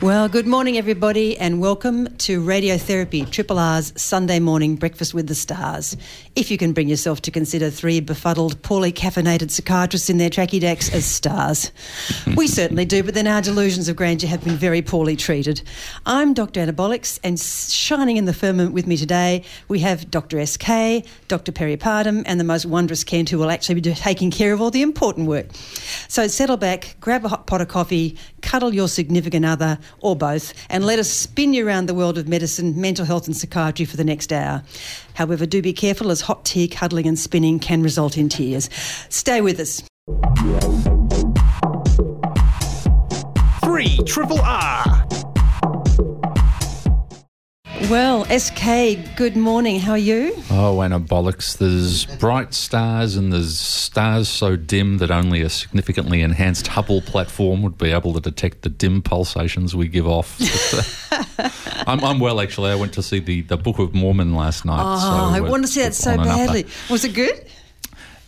Well, good morning, everybody, and welcome to Radiotherapy, Triple R's Sunday morning breakfast with the stars. If you can bring yourself to consider three befuddled, poorly caffeinated psychiatrists in their tracky decks as stars. we certainly do, but then our delusions of grandeur have been very poorly treated. I'm Dr. Anabolics, and shining in the firmament with me today, we have Dr. SK, Dr. Perry Pardham, and the most wondrous Kent who will actually be taking care of all the important work. So settle back, grab a hot pot of coffee, cuddle your significant other or both, and let us spin you around the world of medicine, mental health, and psychiatry for the next hour. However, do be careful as hot tea, cuddling, and spinning can result in tears. Stay with us. Three Triple R. Well, SK, good morning. How are you? Oh, anabolics. There's bright stars and there's stars so dim that only a significantly enhanced Hubble platform would be able to detect the dim pulsations we give off. But, uh, I'm, I'm, well, actually. I went to see the, the Book of Mormon last night. Oh, so, I want to see that so badly. Was it good?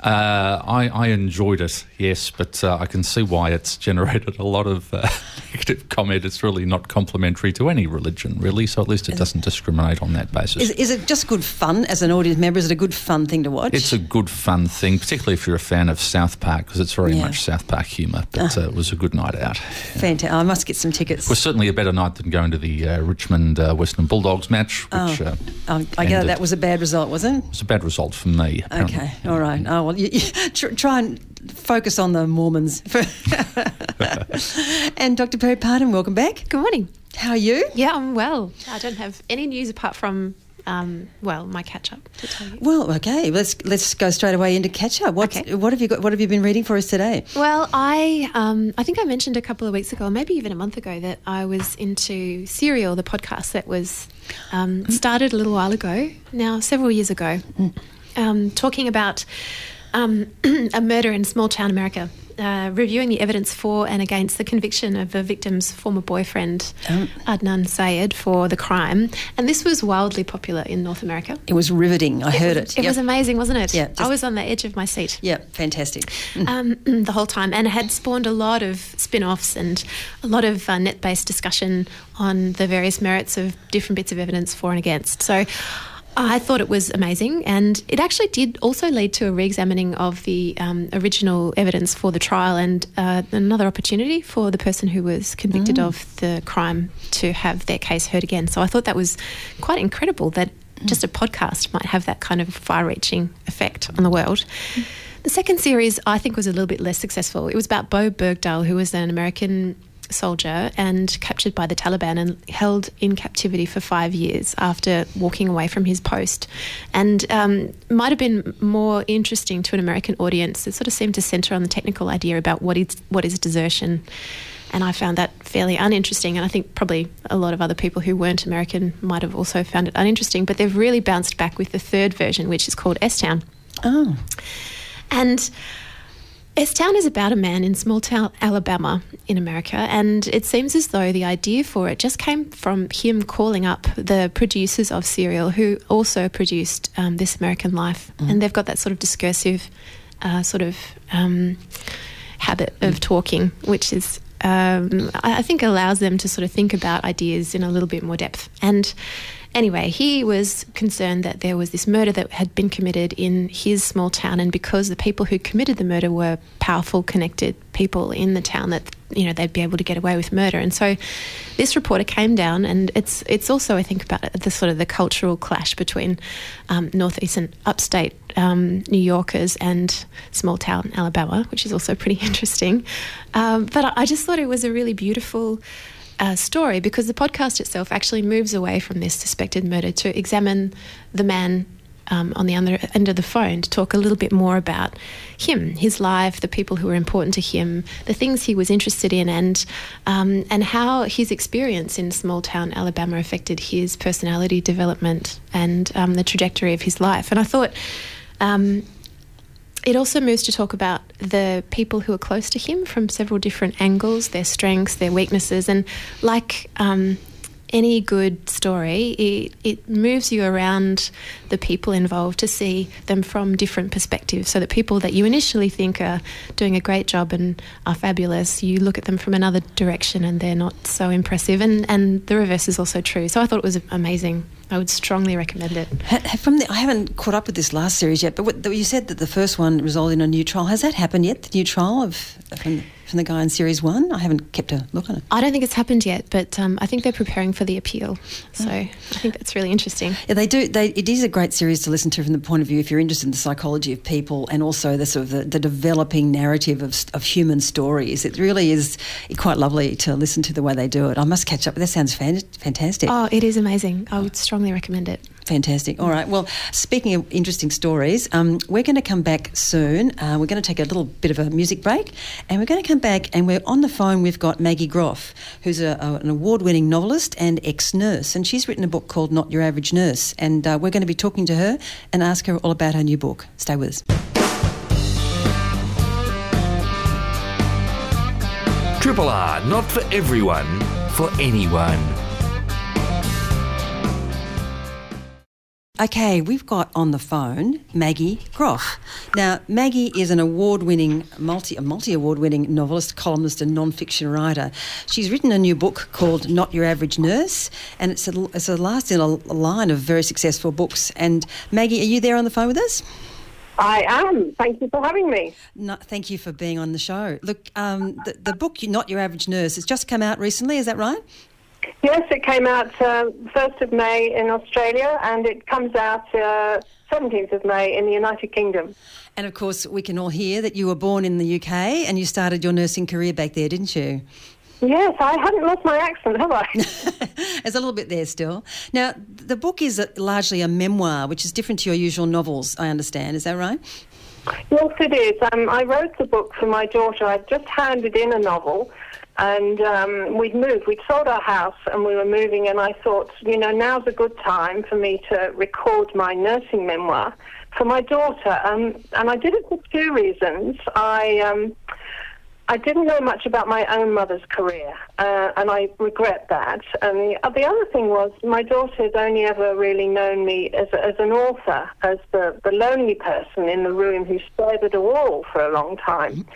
Uh, I, I, enjoyed it, yes, but uh, I can see why it's generated a lot of uh, negative comment. It's really not complimentary to any religion, really, so at least it doesn't discriminate on that basis. Is, is, it just good fun as an audience member? Is it a good fun thing to watch? It's a good fun thing, particularly if you're a fan of South Park, because it's very yeah. much South Park humour, but uh, it was a good night out. Fantastic. I must get some tickets. It was certainly a better night than going to the uh, Richmond uh, Western Bulldogs match, which. Oh. I gather that was a bad result, was it? It was a bad result for me. Apparently. Okay, all right. Oh, well, you, you try and focus on the Mormons. and Dr. Perry Pardon, welcome back. Good morning. How are you? Yeah, I'm well. I don't have any news apart from um, well, my catch up to tell you. Well, okay, let's let's go straight away into catch up. What okay. what have you got? What have you been reading for us today? Well, I um, I think I mentioned a couple of weeks ago, maybe even a month ago, that I was into Serial, the podcast that was um, started a little while ago, now several years ago, mm. Um, talking about um, a murder in small town America. Uh, reviewing the evidence for and against the conviction of the victim's former boyfriend, oh. Adnan Syed, for the crime. And this was wildly popular in North America. It was riveting. I it heard it. It yep. was amazing, wasn't it? Yeah. I was on the edge of my seat. Yeah, fantastic. Mm. Um, the whole time. And it had spawned a lot of spin offs and a lot of uh, net based discussion on the various merits of different bits of evidence for and against. So I thought it was amazing, and it actually did also lead to a re examining of the um, original evidence for the trial and uh, another opportunity for the person who was convicted mm. of the crime to have their case heard again. So I thought that was quite incredible that mm. just a podcast might have that kind of far reaching effect on the world. Mm. The second series, I think, was a little bit less successful. It was about Bowe Bergdahl, who was an American soldier and captured by the Taliban and held in captivity for five years after walking away from his post. And um, might have been more interesting to an American audience. It sort of seemed to centre on the technical idea about what is what is desertion. And I found that fairly uninteresting. And I think probably a lot of other people who weren't American might have also found it uninteresting. But they've really bounced back with the third version, which is called S Town. Oh. And S Town is about a man in small town Alabama in America, and it seems as though the idea for it just came from him calling up the producers of Serial, who also produced um, This American Life, mm. and they've got that sort of discursive uh, sort of um, habit of mm. talking, which is um, I think allows them to sort of think about ideas in a little bit more depth and Anyway, he was concerned that there was this murder that had been committed in his small town, and because the people who committed the murder were powerful, connected people in the town, that you know they'd be able to get away with murder. And so, this reporter came down, and it's it's also I think about the sort of the cultural clash between um, northeast and upstate um, New Yorkers and small town Alabama, which is also pretty interesting. Um, but I just thought it was a really beautiful uh, story because the podcast itself actually moves away from this suspected murder to examine the man um, on the other end of the phone to talk a little bit more about him, his life, the people who were important to him, the things he was interested in, and um, and how his experience in small town Alabama affected his personality development and um, the trajectory of his life. And I thought um, it also moves to talk about the people who are close to him from several different angles, their strengths, their weaknesses, and like um, any good story, it, it moves you around the people involved to see them from different perspectives. So that people that you initially think are doing a great job and are fabulous, you look at them from another direction and they're not so impressive. And, and the reverse is also true. So I thought it was amazing. I would strongly recommend it. From the, I haven't caught up with this last series yet, but what, you said that the first one resulted in a new trial. Has that happened yet? The new trial of from, from the guy in series one? I haven't kept a look on it. I don't think it's happened yet, but um, I think they're preparing for the appeal. So oh. I think that's really interesting. Yeah, they do. They, it is a great series to listen to from the point of view if you're interested in the psychology of people and also the sort of the, the developing narrative of, of human stories. It really is quite lovely to listen to the way they do it. I must catch up. That sounds fan- fantastic. Oh, it is amazing. I would strongly recommend it. Fantastic. All right. Well, speaking of interesting stories, um, we're going to come back soon. Uh, we're going to take a little bit of a music break, and we're going to come back. And we're on the phone. We've got Maggie Groff, who's a, a, an award-winning novelist and ex-nurse, and she's written a book called Not Your Average Nurse. And uh, we're going to be talking to her and ask her all about her new book. Stay with us. Triple R, not for everyone, for anyone. Okay, we've got on the phone Maggie Groff. Now, Maggie is an award-winning, multi, a multi-award-winning novelist, columnist, and non-fiction writer. She's written a new book called Not Your Average Nurse, and it's a, it's a last in a, a line of very successful books. And Maggie, are you there on the phone with us? I am. Thank you for having me. No, thank you for being on the show. Look, um, the, the book, Not Your Average Nurse, has just come out recently. Is that right? Yes, it came out uh, 1st of May in Australia and it comes out uh, 17th of May in the United Kingdom. And of course, we can all hear that you were born in the UK and you started your nursing career back there, didn't you? Yes, I haven't lost my accent, have I? There's a little bit there still. Now, the book is largely a memoir, which is different to your usual novels, I understand. Is that right? Yes, it is. Um, I wrote the book for my daughter. I'd just handed in a novel and um, we'd moved. We'd sold our house and we were moving, and I thought, you know, now's a good time for me to record my nursing memoir for my daughter. Um, and I did it for two reasons. I um, I didn't know much about my own mother's career, uh, and I regret that. And the, uh, the, other thing was, my daughter had only ever really known me as, as an author, as the, the lonely person in the room who stared at a wall for a long time.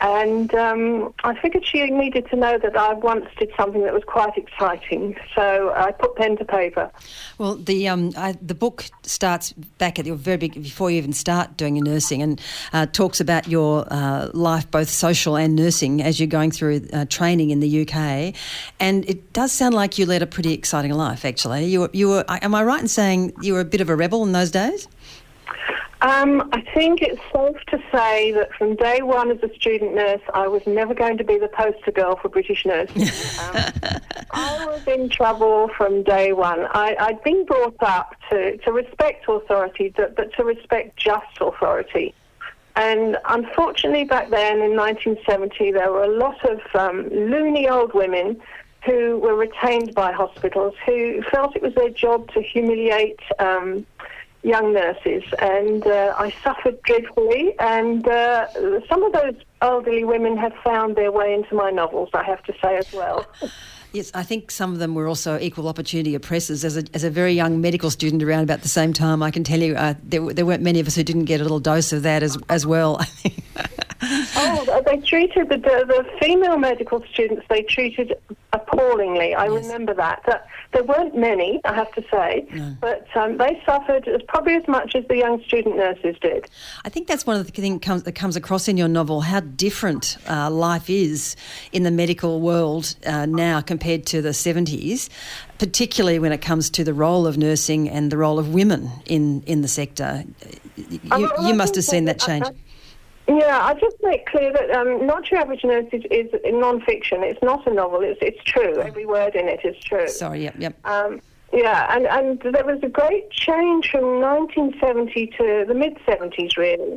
And um, I figured she needed to know that I once did something that was quite exciting. So I put pen to paper. Well, the um, I, the book starts back at your very big before you even start doing your nursing, and uh, talks about your uh, life, both social and nursing, as you're going through uh, training in the UK. And it does sound like you led a pretty exciting life. Actually, you were, you were. Am I right in saying you were a bit of a rebel in those days? Um, I think it's safe to say that from day one as a student nurse, I was never going to be the poster girl for British nurses. um, I was in trouble from day one. I, had been brought up to, to respect authority, but, but to respect just authority. And unfortunately, back then in 1970, there were a lot of um, loony old women who were retained by hospitals who felt it was their job to humiliate um, young nurses, and uh, I suffered dreadfully. And uh, some of those elderly women have found their way into my novels, I have to say as well. Yes, I think some of them were also equal opportunity oppressors. As a, as a very young medical student around about the same time, I can tell you uh, there, there weren't many of us who didn't get a little dose of that as, as well. oh, they treated the, the female medical students, they treated appallingly. I yes. remember that. that. There weren't many, I have to say, no. but um, they suffered as, probably as much as the young student nurses did. I think that's one of the things comes, that comes across in your novel how different uh, life is in the medical world uh, now compared to the 70s, particularly when it comes to the role of nursing and the role of women in, in the sector. You, you must have seen that change. Yeah, I just make clear that um, Not Your Average Nurse is, is non-fiction. It's not a novel. It's, it's true. Every word in it is true. Sorry, yep, yep. Um, yeah, and, and there was a great change from 1970 to the mid-70s, really.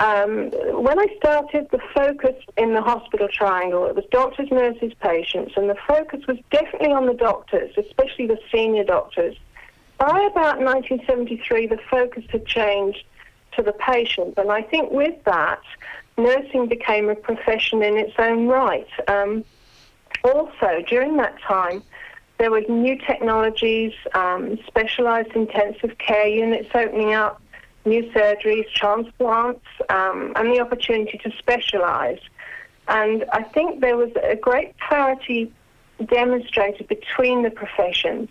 Um, when I started, the focus in the hospital triangle, it was doctors, nurses, patients, and the focus was definitely on the doctors, especially the senior doctors. By about 1973, the focus had changed the patient. And I think with that, nursing became a profession in its own right. Um, also, during that time, There were new technologies, um, specialised intensive care units opening up, new surgeries, transplants, um, and the opportunity to specialise. And I think there was a great parity demonstrated between the professions.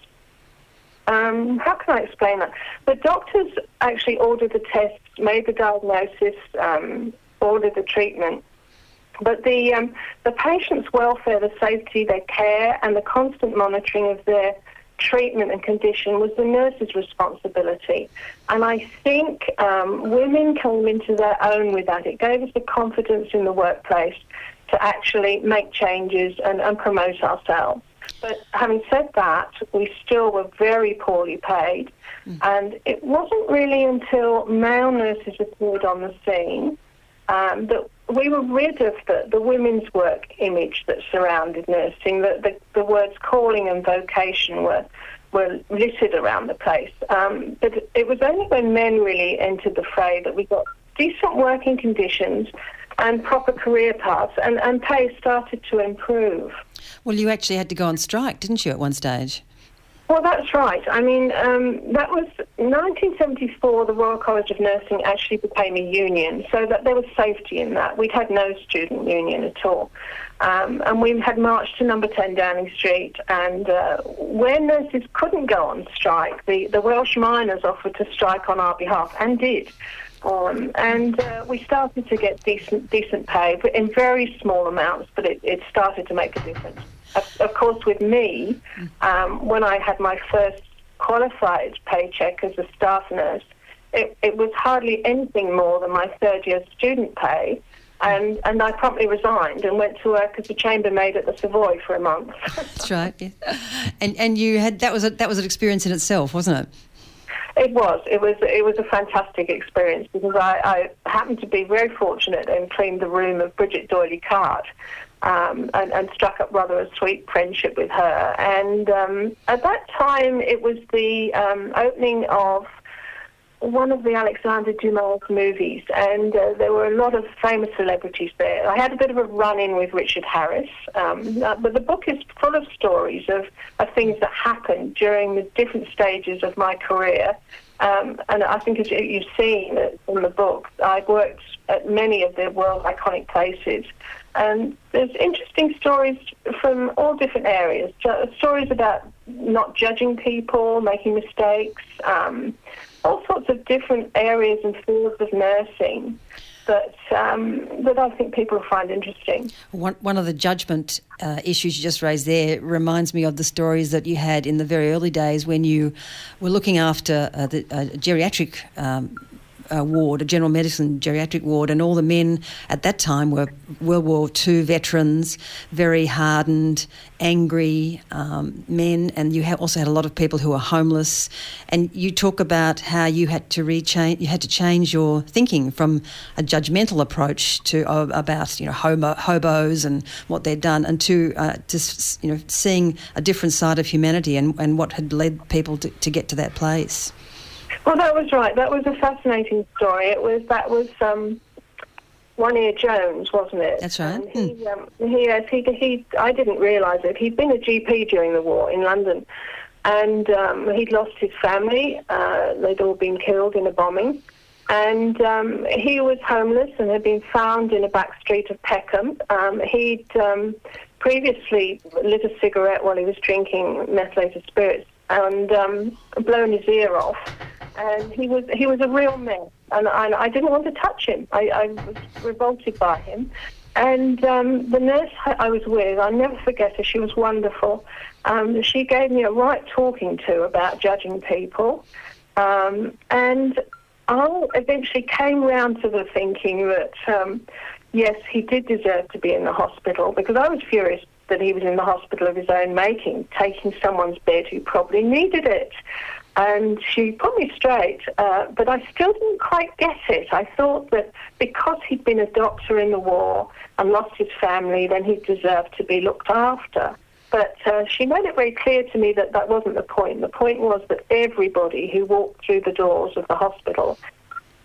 Um, how can I explain that? The doctors actually ordered the tests, made the diagnosis, um, ordered the treatment. But the um, the patient's welfare, the safety, their care, and the constant monitoring of their treatment and condition was the nurse's responsibility. And I think um, women came into their own with that. It gave us the confidence in the workplace to actually make changes and, and promote ourselves. But having said that, we still were very poorly paid. Mm. And it wasn't really until male nurses appeared on the scene um, that we were rid of the, the women's work image that surrounded nursing. The, the, the words calling and vocation were were littered around the place. Um, but it was only when men really entered the fray that we got decent working conditions and proper career paths, and, and pay started to improve. Well, you actually had to go on strike, didn't you, at one stage? Well, that's right. I mean, um, that was 1974. The Royal College of Nursing actually became a union, so that there was safety in that. We'd had no student union at all, um, and we had marched to Number 10 Downing Street. And uh, where nurses couldn't go on strike, the, the Welsh miners offered to strike on our behalf, and did. Um, and uh, we started to get decent decent pay in very small amounts, but it, it started to make a difference of, course, with me, um, when I had my first qualified paycheck as a staff nurse, it, it was hardly anything more than my third year student pay. And, and I promptly resigned and went to work as a chambermaid at the Savoy for a month. That's right. Yeah. And and you had that was a, that was an experience in itself, wasn't it? It was. It was. It was a fantastic experience because I, I happened to be very fortunate and cleaned the room of Bridget D'Oyly Carte, um, and, and, struck up rather a sweet friendship with her. And um, at that time, it was the um, opening of one of the Alexander Dumas movies, and uh, there were a lot of famous celebrities there. I had a bit of a run-in with Richard Harris, um, uh, but the book is full of stories of, of things that happened during the different stages of my career. Um, and I think as you've seen in the book, I've worked at many of the world iconic places. And there's interesting stories from all different areas. stories about not judging people, making mistakes, um, all sorts of different areas and fields of nursing that um, that I think people find interesting. One, one of the judgment uh, issues you just raised there reminds me of the stories that you had in the very early days when you were looking after uh, the uh, geriatric um, uh, ward, a general medicine geriatric ward, and all the men at that time were World War II veterans, very hardened, angry um, men, and you also had a lot of people who were homeless. And you talk about how you had to rechange, you had to change your thinking from a judgmental approach to uh, about you know homo, hobos and what they'd done, and to uh, just you know seeing a different side of humanity and, and what had led people to, to get to that place. Well, that was right. That was a fascinating story. It was that was um, One Ear Jones, wasn't it? That's right. And he, mm. um, he, yes, he, he, I didn't realise it. He'd been a GP during the war in London, and um, he'd lost his family. Uh, they'd all been killed in a bombing. And um, he was homeless and had been found in a back street of Peckham. Um, he'd um, previously lit a cigarette while he was drinking methylated spirits and um, blown his ear off and he was he was a real mess, and, and I didn't want to touch him. I, I was revolted by him. And um, the nurse I was with, I'll never forget her. She was wonderful. Um, she gave me a right talking to about judging people, um, and I eventually came round to the thinking that um, yes, he did deserve to be in the hospital because I was furious that he was in the hospital of his own making, taking someone's bed who probably needed it. And she put me straight, uh, but I still didn't quite get it. I thought that because he'd been a doctor in the war and lost his family, then he deserved to be looked after. But uh, she made it very clear to me that that wasn't the point. The point was that everybody who walked through the doors of the hospital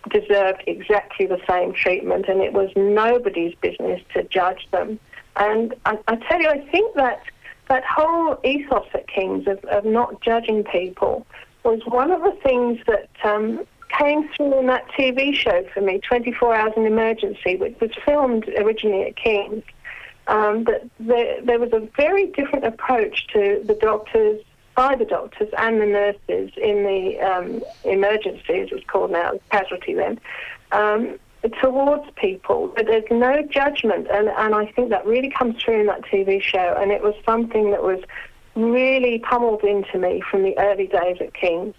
deserved exactly the same treatment, and it was nobody's business to judge them. And I, I tell you, I think that that whole ethos at King's of, of not judging people was one of the things that um, came through in that TV show for me, 24 Hours in Emergency, which was filmed originally at King's. Um, that there, there was a very different approach to the doctors, by the doctors and the nurses in the um, emergency, as it's called now, casualty then, um, towards people. But there's no judgment, and, and I think that really comes through in that TV show, and it was something that was really pummeled into me from the early days at King's.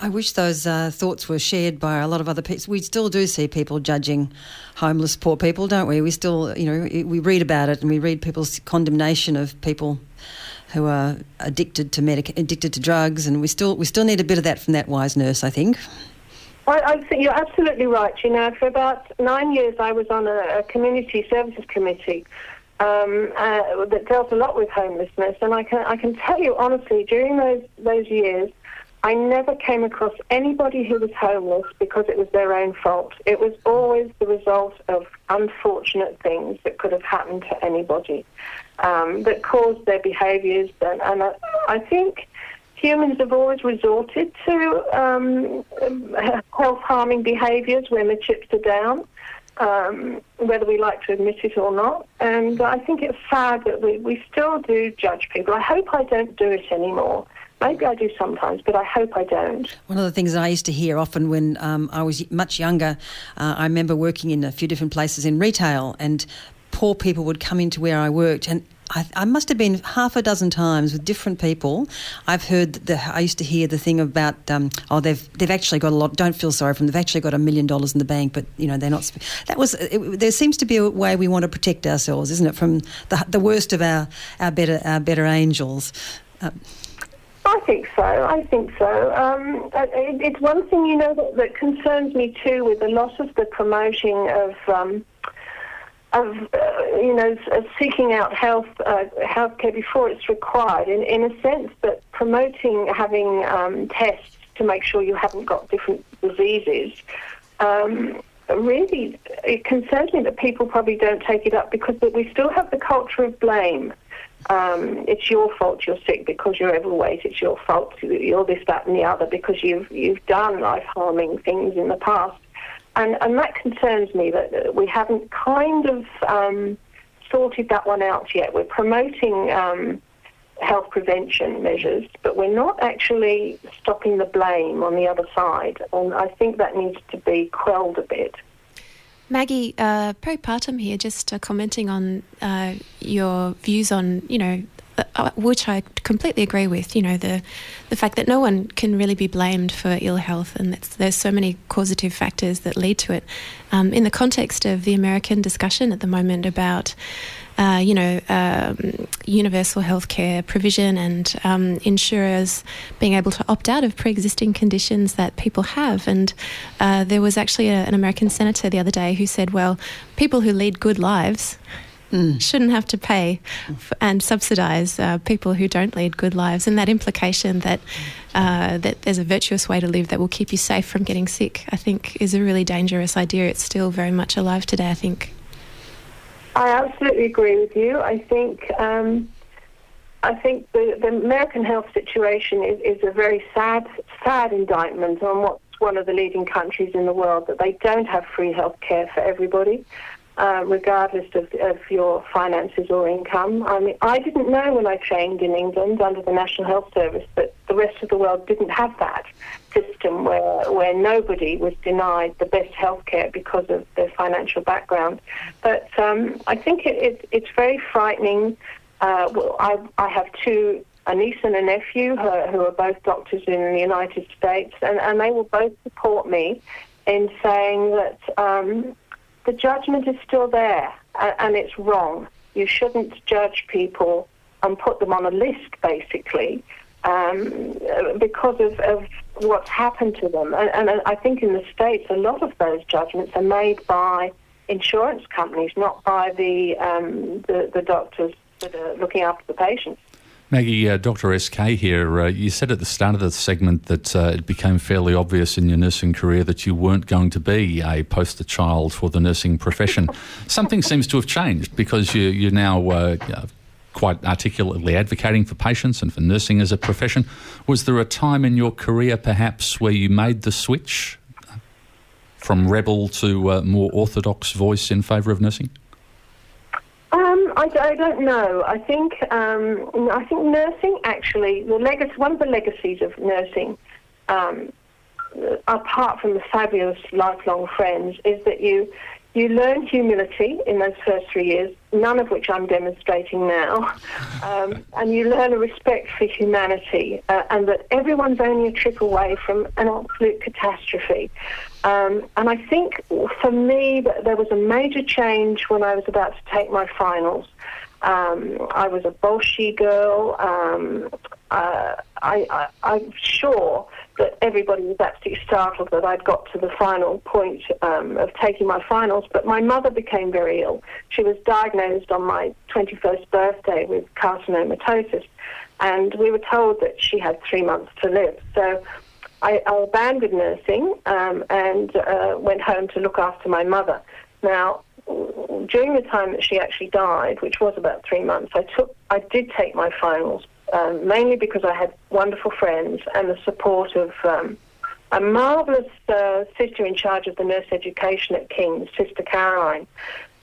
I wish those uh, thoughts were shared by a lot of other people. We still do see people judging homeless, poor people, don't we? We still, you know, we read about it and we read people's condemnation of people who are addicted to medic- addicted to drugs, and we still we still need a bit of that from that wise nurse, I think. I, I think you're absolutely right. You know, for about nine years, I was on a, a community services committee um, uh, that dealt a lot with homelessness, and I can I can tell you honestly, during those those years, I never came across anybody who was homeless because it was their own fault. It was always the result of unfortunate things that could have happened to anybody um, that caused their behaviours. And, and I, I, think humans have always resorted to um, health harming behaviours when the chips are down. Um, whether we like to admit it or not. And I think it's sad that we, we still do judge people. I hope I don't do it anymore. Maybe I do sometimes, but I hope I don't. One of the things I used to hear often when um, I was much younger, uh, I remember working in a few different places in retail, and poor people would come into where I worked, and I, I, must have been half a dozen times with different people. I've heard the, I used to hear the thing about um, oh they've they've actually got a lot. Don't feel sorry for them. They've actually got a million dollars in the bank, but you know they're not. That was it, there seems to be a way we want to protect ourselves, isn't it, from the, the worst of our our better our better angels. Uh, I think so. I think so. Um, it, it's one thing, you know, that, that, concerns me too with a lot of the promoting of. Of uh, you know seeking out health uh, healthcare before it's required, in, in a sense, but promoting having um, tests to make sure you haven't got different diseases. Um, really, it concerns me that people probably don't take it up because we still have the culture of blame um, it's your fault you're sick because you're overweight. It's your fault you're this, that, and the other because you've you've done life harming things in the past, and and that concerns me that we haven't kind of um, sorted that one out yet. We're promoting. Um, health prevention measures, but we're not actually stopping the blame on the other side. And I think that needs to be quelled a bit. Maggie, uh, Partum here, just uh, commenting on uh, your views on, you know, which I completely agree with. You know, the the fact that no one can really be blamed for ill health, and there's so many causative factors that lead to it. Um, in the context of the American discussion at the moment about uh, you know, um, universal healthcare provision and um, insurers being able to opt out of pre-existing conditions that people have. And uh, there was actually a, an American senator the other day who said, "Well, people who lead good lives." Mm. Shouldn't have to pay and subsidise uh, people who don't lead good lives, and that implication that uh, that there's a virtuous way to live that will keep you safe from getting sick, I think, is a really dangerous idea. It's still very much alive today. I think. I absolutely agree with you. I think um, I think the, the American health situation is, is a very sad, sad indictment on what's one of the leading countries in the world that they don't have free health care for everybody uh, regardless of, of your finances or income. I mean, I didn't know when I trained in England under the National Health Service that the rest of the world didn't have that system where where nobody was denied the best health care because of their financial background. But um, I think it, it, it's very frightening. Uh, well, I, I have two a niece and a nephew who, who are both doctors in the United States, and, and they will both support me in saying that um, the judgment is still there and it's wrong. You shouldn't judge people and put them on a list, basically, um, because of, of, what's happened to them. And, and, I think in the States, a lot of those judgments are made by insurance companies, not by the, um, the, the doctors that are looking after the patients. Maggie, uh, Dr. SK here. Uh, you said at the start of the segment that uh, it became fairly obvious in your nursing career that you weren't going to be a poster child for the nursing profession. Something seems to have changed because you, you're now uh, quite articulately advocating for patients and for nursing as a profession. Was there a time in your career, perhaps, where you made the switch from rebel to uh, more orthodox voice in favour of nursing? I, I, don't know. I think um, I think nursing actually the legacy one of the legacies of nursing, um, apart from the fabulous lifelong friends, is that you you learn humility in those first three years, none of which I'm demonstrating now. Um, and you learn a respect for humanity uh, and that everyone's only a trip away from an absolute catastrophe. Um, and I think for me, there was a major change when I was about to take my finals. Um, I was a Bolshie girl. Um, uh, I, am sure that everybody was absolutely startled that I'd got to the final point um, of taking my finals. But my mother became very ill. She was diagnosed on my 21st birthday with carcinomatosis, and we were told that she had three months to live. So I, I abandoned nursing um, and uh, went home to look after my mother. Now, during the time that she actually died, which was about three months, I took, I did take my finals, um, mainly because I had wonderful friends and the support of um, a marvellous uh, sister in charge of the nurse education at King's, Sister Caroline.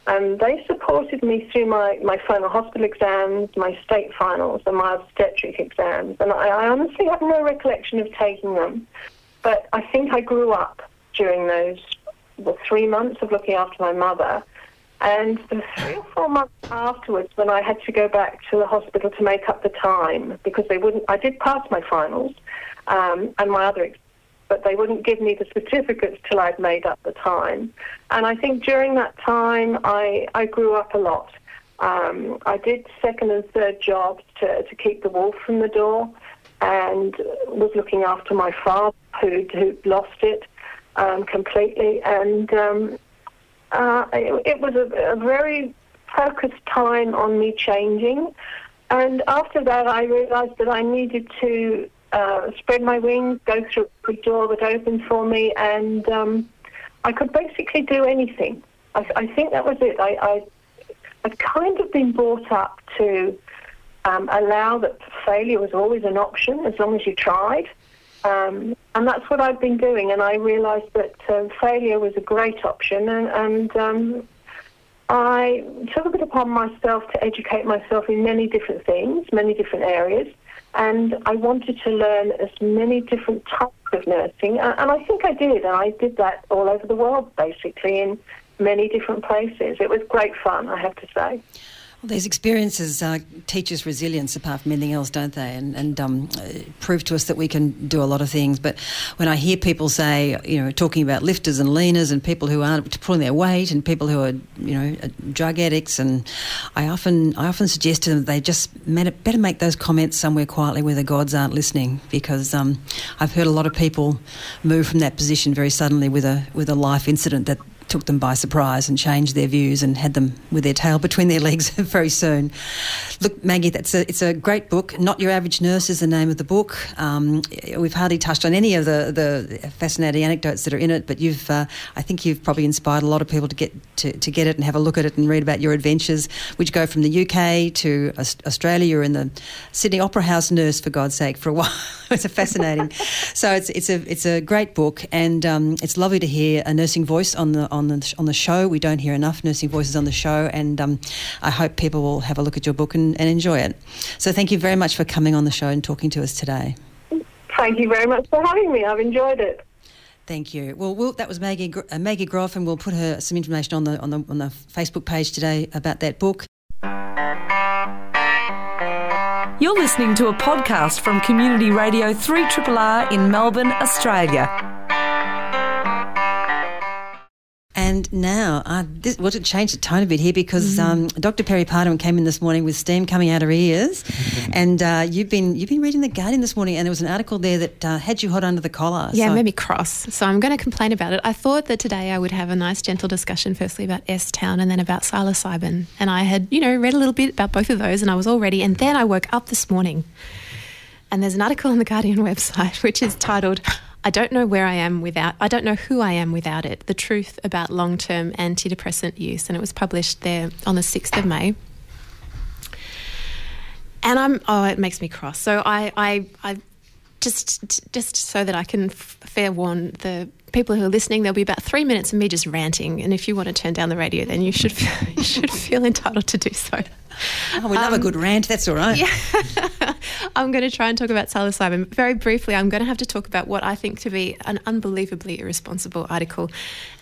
And they supported me through my, my final hospital exams, my state finals, and my obstetric exams. And I, I honestly have no recollection of taking them. But I think I grew up during those the three months of looking after my mother. And the three or four months afterwards, when I had to go back to the hospital to make up the time, because they wouldn't, I did pass my finals um, and my other but they wouldn't give me the certificates till I'd made up the time. And I think during that time, I, I grew up a lot. Um, I did second and third jobs to, to keep the wolf from the door and was looking after my father who'd, who'd lost it um, completely. And um, uh, it, it, was a, a very focused time on me changing. And after that, I realized that I needed to uh, spread my wings, go through a door that opened for me, and um, I could basically do anything. I, I think that was it. I, I, I'd kind of been brought up to um, allow that failure was always an option as long as you tried. Um, and that's what I've been doing. And I realised that uh, failure was a great option. And, and um, I took it upon myself to educate myself in many different things, many different areas and I wanted to learn as many different types of nursing, and I think I did, and I did that all over the world, basically, in many different places. It was great fun, I have to say. Well, these experiences uh, teach us resilience apart from anything else, don't they? And, and um, prove to us that we can do a lot of things. But when I hear people say, you know, talking about lifters and leaners and people who aren't pulling their weight and people who are, you know, drug addicts, and I often, I often suggest to them they just better make those comments somewhere quietly where the gods aren't listening, because um, I've heard a lot of people move from that position very suddenly with a with a life incident that took them by surprise and changed their views and had them with their tail between their legs very soon. Look, Maggie, that's a, it's a great book. Not Your Average Nurse is the name of the book. Um, we've hardly touched on any of the, the fascinating anecdotes that are in it, but you've, uh, I think you've probably inspired a lot of people to get to, to get it and have a look at it and read about your adventures, which go from the UK to Australia. You're in the Sydney Opera House nurse, for God's sake, for a while. it's a fascinating. so it's it's a it's a great book, and um, it's lovely to hear a nursing voice on the on on the on the show. We don't hear enough nursing voices on the show, and um, I hope people will have a look at your book and, and enjoy it. So thank you very much for coming on the show and talking to us today. Thank you very much for having me. I've enjoyed it. Thank you. Well, we'll that was Maggie uh, Maggie Groff, and we'll put her some information on the on the on the Facebook page today about that book. You're listening to a podcast from Community Radio 3 R in Melbourne, Australia. And now, uh, this, well, to change the tone a bit here because mm. um, Dr. Perry Parderman came in this morning with steam coming out her ears, and uh, you've been you've been reading the Guardian this morning, and there was an article there that uh, had you hot under the collar. Yeah, so. made me cross. So I'm going to complain about it. I thought that today I would have a nice, gentle discussion, firstly about S Town and then about psilocybin, and I had you know read a little bit about both of those, and I was all ready. And then I woke up this morning, and there's an article on the Guardian website which is titled. I don't know where I am without, I don't know who I am without it. The truth about long term antidepressant use. And it was published there on the 6th of May. and I'm oh, it makes me cross. So I I, I just just so that I can fair warn the people who are listening, there'll be about three minutes of me just ranting. And if you want to turn down the radio, then you should you should feel entitled to do so. Oh, we love a Um, good rant. That's all right. Yeah. I'm going to try and talk about psilocybin. Very briefly, I'm going to have to talk about what I think to be an unbelievably irresponsible article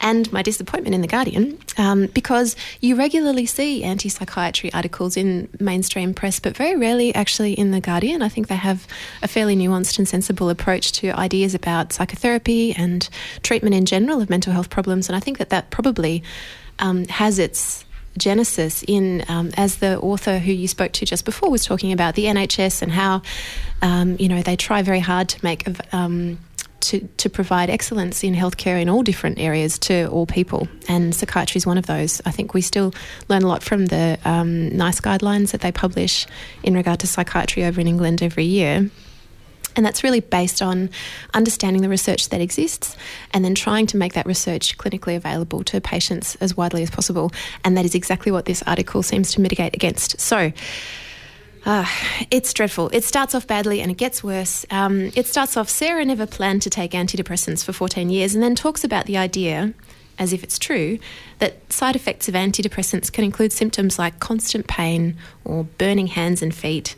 and my disappointment in The Guardian, um, because you regularly see anti psychiatry articles in mainstream press, but very rarely actually in The Guardian. I think they have a fairly nuanced and sensible approach to ideas about psychotherapy and treatment in general of mental health problems. And I think that that probably um, has its genesis in, um, as the author who you spoke to just before was talking about the NHS and how, um, you know, they try very hard to make. Um, to, to provide excellence in healthcare in all different areas to all people, and psychiatry is one of those. I think we still learn a lot from the um, NICE guidelines that they publish in regard to psychiatry over in England every year. And that's really based on understanding the research that exists and then trying to make that research clinically available to patients as widely as possible. And that is exactly what this article seems to mitigate against. So, uh, it's dreadful. It starts off badly and it gets worse. Um, it starts off Sarah never planned to take antidepressants for 14 years and then talks about the idea, as if it's true, that side effects of antidepressants can include symptoms like constant pain or burning hands and feet.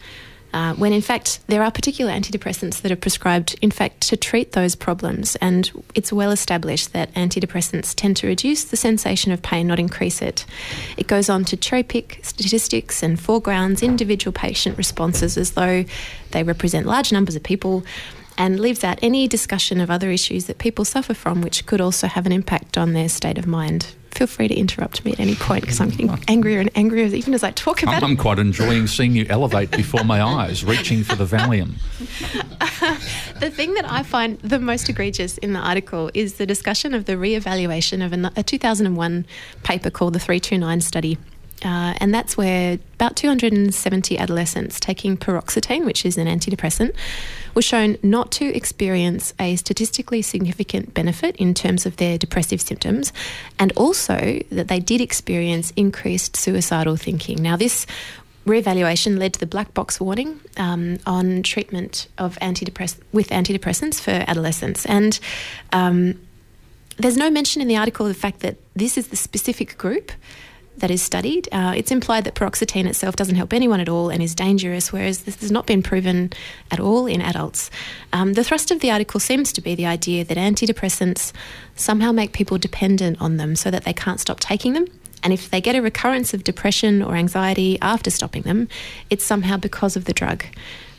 Uh, when in fact there are particular antidepressants that are prescribed, in fact, to treat those problems, and it's well established that antidepressants tend to reduce the sensation of pain, not increase it. It goes on to cherry pick statistics and foregrounds individual patient responses as though they represent large numbers of people. And leaves out any discussion of other issues that people suffer from, which could also have an impact on their state of mind. Feel free to interrupt me at any point because I'm getting angrier and angrier even as I talk about I'm, it. I'm quite enjoying seeing you elevate before my eyes, reaching for the Valium. The thing that I find the most egregious in the article is the discussion of the re-evaluation of a, a 2001 paper called the 329 study. Uh, and that's where about 270 adolescents taking paroxetine, which is an antidepressant, were shown not to experience a statistically significant benefit in terms of their depressive symptoms, and also that they did experience increased suicidal thinking. Now, this Reevaluation led to the black box warning um, on treatment of antidepress- with antidepressants for adolescents, and um, there's no mention in the article of the fact that this is the specific group that is studied. Uh, it's implied that paroxetine itself doesn't help anyone at all and is dangerous, whereas this has not been proven at all in adults. Um, the thrust of the article seems to be the idea that antidepressants somehow make people dependent on them so that they can't stop taking them. And if they get a recurrence of depression or anxiety after stopping them, it's somehow because of the drug.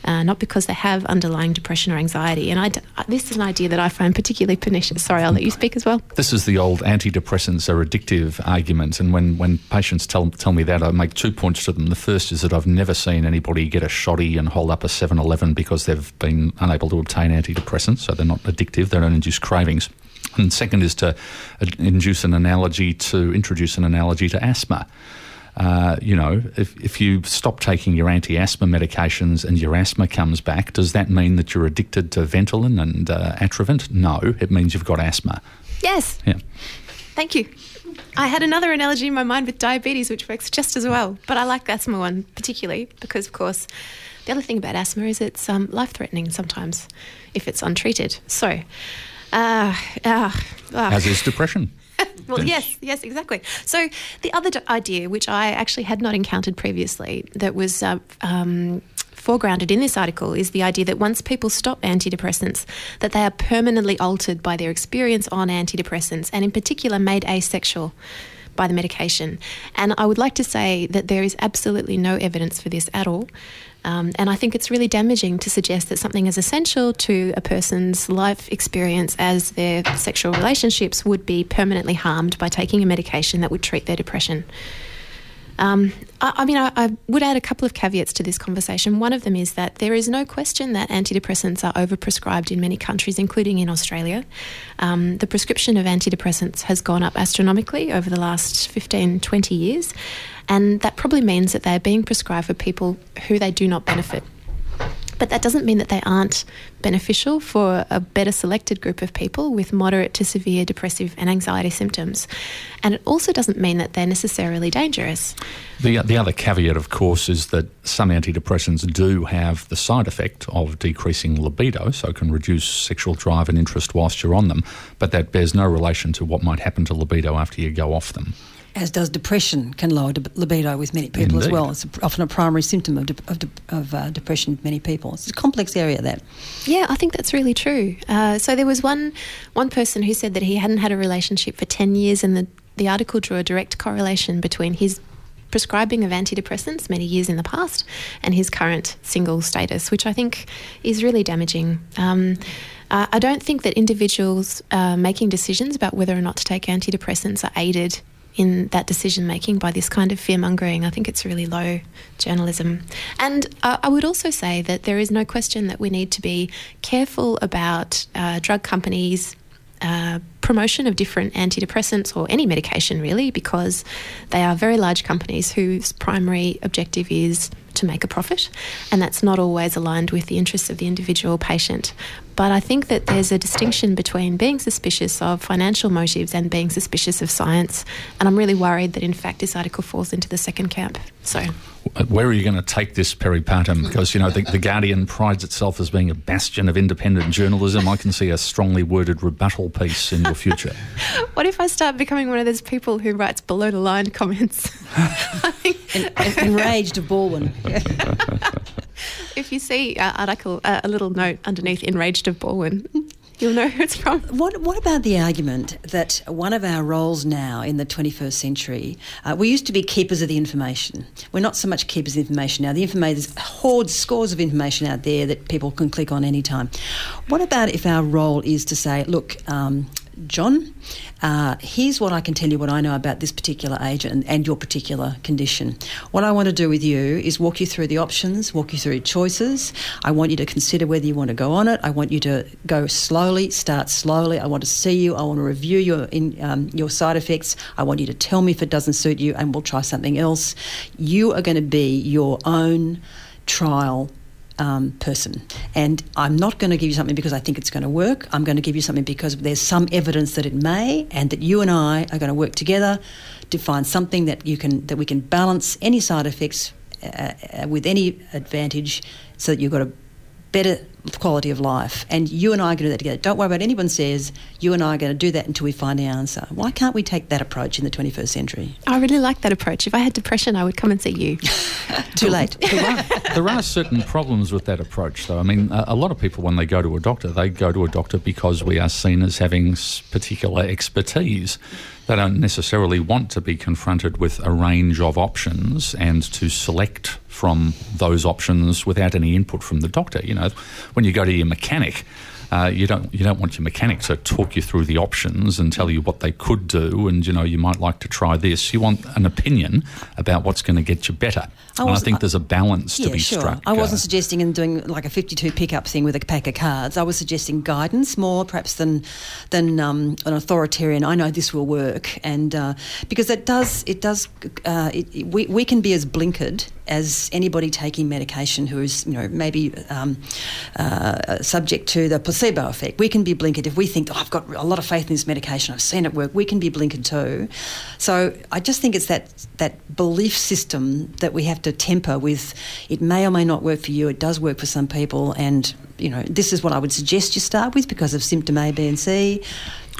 Uh, not because they have underlying depression or anxiety. And I d- this is an idea that I find particularly pernicious. Sorry, I'll let you speak as well. This is the old antidepressants are addictive argument, and when, when patients tell tell me that, I make two points to them. The first is that I've never seen anybody get a shoddy and hold up a 7-Eleven because they've been unable to obtain antidepressants, so they're not addictive. They don't induce cravings. And second is to uh, induce an analogy to introduce an analogy to asthma. Uh, you know, if, if you stop taking your anti asthma medications and your asthma comes back, does that mean that you're addicted to Ventolin and uh, Atrovent? No, it means you've got asthma. Yes, Yeah. thank you. I had another analogy in my mind with diabetes, which works just as well. But I like the asthma one particularly because, of course, the other thing about asthma is it's um, life threatening sometimes if it's untreated. So, uh, uh, uh, As is depression. well, yes, yes, exactly. So the other idea, which I actually had not encountered previously, that was uh, um, foregrounded in this article, is the idea that once people stop antidepressants, that they are permanently altered by their experience on antidepressants, and in particular made asexual by the medication. And I would like to say that there is absolutely no evidence for this at all. Um, and I think it's really damaging to suggest that something as essential to a person's life experience as their sexual relationships would be permanently harmed by taking a medication that would treat their depression. Um, I, I mean, I, I would add a couple of caveats to this conversation. One of them is that there is no question that antidepressants are overprescribed in many countries, including in Australia. Um, the prescription of antidepressants has gone up astronomically over the last 15, 20 years, and that probably means that they are being prescribed for people who they do not benefit. But that doesn't mean that they aren't beneficial for a better selected group of people with moderate to severe depressive and anxiety symptoms. And it also doesn't mean that they're necessarily dangerous. The, the other caveat, of course, is that some antidepressants do have the side effect of decreasing libido, so can reduce sexual drive and interest whilst you're on them, but that bears no relation to what might happen to libido after you go off them as does depression, can lower de- libido with many people Indeed. as well. It's often a primary symptom of, de- of, de- of uh, depression with many people. It's a complex area, that. Yeah, I think that's really true. Uh, so there was one one person who said that he hadn't had a relationship for 10 years, and the, the article drew a direct correlation between his prescribing of antidepressants many years in the past and his current single status, which I think is really damaging. Um, uh, I don't think that individuals uh, making decisions about whether or not to take antidepressants are aided in that decision making by this kind of fear mongering. I think it's really low journalism. And uh, I would also say that there is no question that we need to be careful about uh, drug companies. Uh, promotion of different antidepressants or any medication, really, because they are very large companies whose primary objective is to make a profit, and that's not always aligned with the interests of the individual patient. But I think that there's a distinction between being suspicious of financial motives and being suspicious of science, and I'm really worried that in fact this article falls into the second camp. So where are you going to take this peripartum? Because you know the, the, Guardian prides itself as being a bastion of independent journalism. I can see a strongly worded rebuttal piece in your future. what if I start becoming one of those people who writes below the line comments? en- en- enraged of Balwyn. if you see uh, article uh, a little note underneath "enraged of Balwyn." You'll know who it's from. What, what about the argument that one of our roles now in the 21st century, uh, we used to be keepers of the information. We're not so much keepers of information now. The information, there's hordes, scores of information out there that people can click on anytime. What about if our role is to say, look, um, John, uh, here's what I can tell you what I know about this particular agent and, and, your particular condition. What I want to do with you is walk you through the options, walk you through choices. I want you to consider whether you want to go on it. I want you to go slowly, start slowly. I want to see you. I want to review your in, um, your side effects. I want you to tell me if it doesn't suit you, and we'll try something else. You are going to be your own trial um, person. And I'm not going to give you something because I think it's going to work. I'm going to give you something because there's some evidence that it may, and that you and I are going to work together to find something that you can that we can balance any side effects uh, uh, with any advantage, so that you've got a better quality of life. And you and I are going to do that together. Don't worry about what anyone says. You and I are going to do that until we find the answer. Why can't we take that approach in the 21st century? I really like that approach. If I had depression, I would come and see you. Too late. there, are, there are certain problems with that approach, though. I mean, a, a lot of people, when they go to a doctor, they go to a doctor because we are seen as having particular expertise. They don't necessarily want to be confronted with a range of options and to select from those options without any input from the doctor. You know, when you go to your mechanic, uh, you don't you don't want your mechanic to talk you through the options and tell you what they could do, and you know you might like to try this. You want an opinion about what's going to get you better. I and I think there's a balance yeah, to be sure. struck. I wasn't uh, suggesting in doing like a 52 pickup thing with a pack of cards. I was suggesting guidance more, perhaps than than um, an authoritarian. I know this will work, and uh, because it does it does uh, it, we we can be as blinkered as anybody taking medication who is, you know, maybe um, uh, subject to the placebo effect. We can be blinkered if we think, oh, I've got a lot of faith in this medication, I've seen it work. We can be blinkered too. So I just think it's that that belief system that we have to temper with. It may or may not work for you. It does work for some people, and you know, this is what I would suggest you start with because of symptom A, B, and C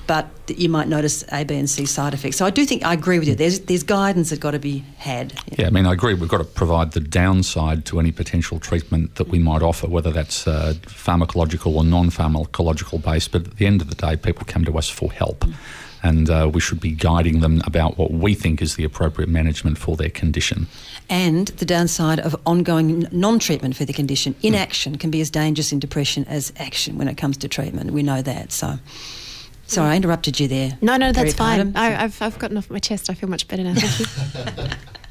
but you might notice A, B, and C side effects. So I do think I agree with you. There's there's guidance that's got to be had. Yeah. yeah I mean, I agree. We've got to provide the downside to any potential treatment that we might offer, whether that's uh, pharmacological or non-pharmacological based. But at the end of the day, people come to us for help. Mm. And uh, we should be guiding them about what we think is the appropriate management for their condition. And the downside of ongoing non treatment for the condition. Inaction mm. can be as dangerous in depression as action when it comes to treatment. We know that. So. Sorry, I interrupted you there. No, no, that's fine. I, have I've gotten off my chest. I feel much better now. Thank you.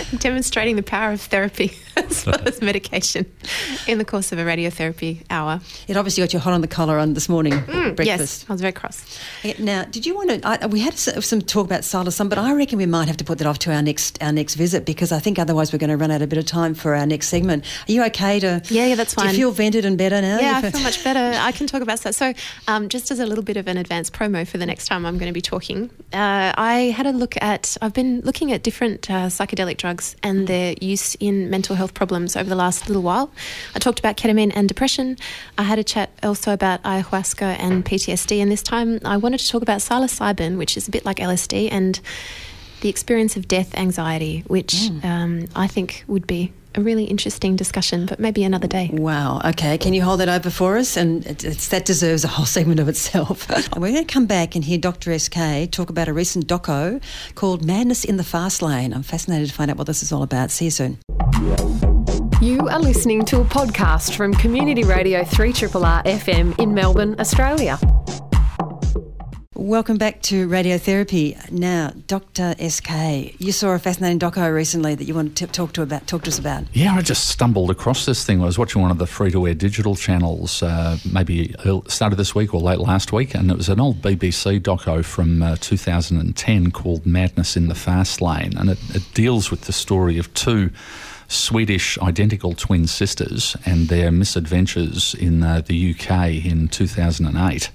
Demonstrating the power of therapy as well as medication in the course of a radiotherapy hour. It obviously got you hot on the collar on this morning Mm, breakfast. Yes, I was very cross. Now, did you want to? I, we had some talk about psilocybin, but I reckon we might have to put that off to our next our next visit because I think otherwise we're going to run out a bit of time for our next segment. Are you okay to? Yeah, yeah, that's fine. Do you feel vented and better now? Yeah, I feel much better. I can talk about that. So, um, just as a little bit of an advance promo for the next time I'm going to be talking, uh, I had a look at. I've been looking at different uh, psychedelic drugs and their use in mental health problems over the last little while. I talked about ketamine and depression. I had a chat also about ayahuasca and PTSD, and this time I wanted to talk about psilocybin, which is a bit like LSD, and the experience of death anxiety, which um, I think would be a really interesting discussion, but maybe another day. Wow. Okay. Can you hold that over for us? And it, it's, that deserves a whole segment of itself. We're going to come back and hear Dr. SK talk about a recent doco called Madness in the Fast Lane. I'm fascinated to find out what this is all about. See you soon. You are listening to a podcast from Community Radio 3RRR FM in Melbourne, Australia. Welcome back to Radiotherapy. Now, Dr. SK, you saw a fascinating doco recently that you wanted to talk to about. Talk to us about. Yeah, I just stumbled across this thing. I was watching one of the free to air digital channels, uh, maybe started this week or late last week, and it was an old BBC doco from uh, 2010 called Madness in the Fast Lane. And it, it deals with the story of two Swedish identical twin sisters and their misadventures in uh, the UK in 2008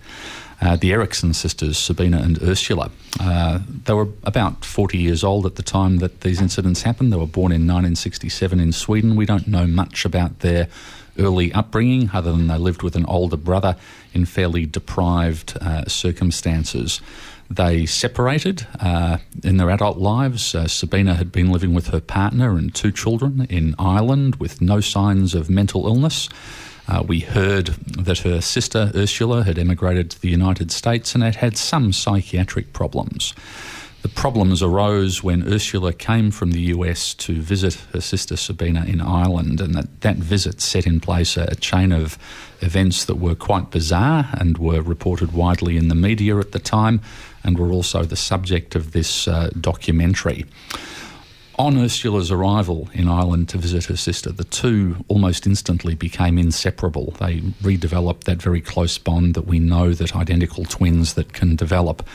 uh, the Eriksson sisters, Sabina and Ursula. Uh, they were about 40 years old at the time that these incidents happened. They were born in 1967 in Sweden. We don't know much about their early upbringing other than they lived with an older brother in fairly deprived uh, circumstances. They separated uh, in their adult lives. Uh, Sabina had been living with her partner and two children in Ireland with no signs of mental illness. Uh, we heard that her sister Ursula had emigrated to the United States and had had some psychiatric problems. The problems arose when Ursula came from the US to visit her sister Sabina in Ireland, and that, that visit set in place a, a chain of events that were quite bizarre and were reported widely in the media at the time, and were also the subject of this uh, documentary. On Ursula's arrival in Ireland to visit her sister, the two almost instantly became inseparable. They redeveloped that very close bond that we know that identical twins that can develop.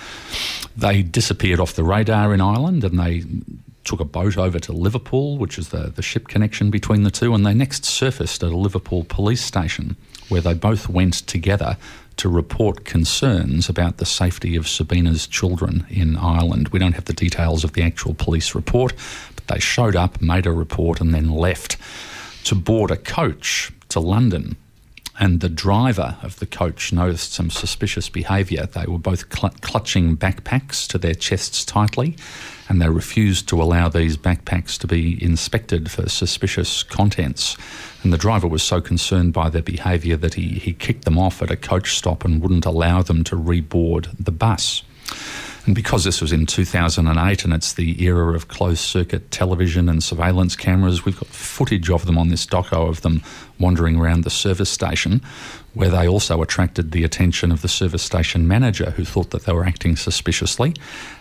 They disappeared off the radar in Ireland and they took a boat over to Liverpool, which is the, the ship connection between the two, and they next surfaced at a Liverpool police station where they both went together to report concerns about the safety of Sabina's children in Ireland. We don't have the details of the actual police report, but they showed up, made a report, and then left to board a coach to London. And the driver of the coach noticed some suspicious behaviour. They were both cl- clutching backpacks to their chests tightly, and they refused to allow these backpacks to be inspected for suspicious contents. And the driver was so concerned by their behaviour that he, he kicked them off at a coach stop and wouldn't allow them to reboard the bus. And because this was in 2008 and it's the era of closed circuit television and surveillance cameras, we've got footage of them on this doco of them wandering around the service station, where they also attracted the attention of the service station manager who thought that they were acting suspiciously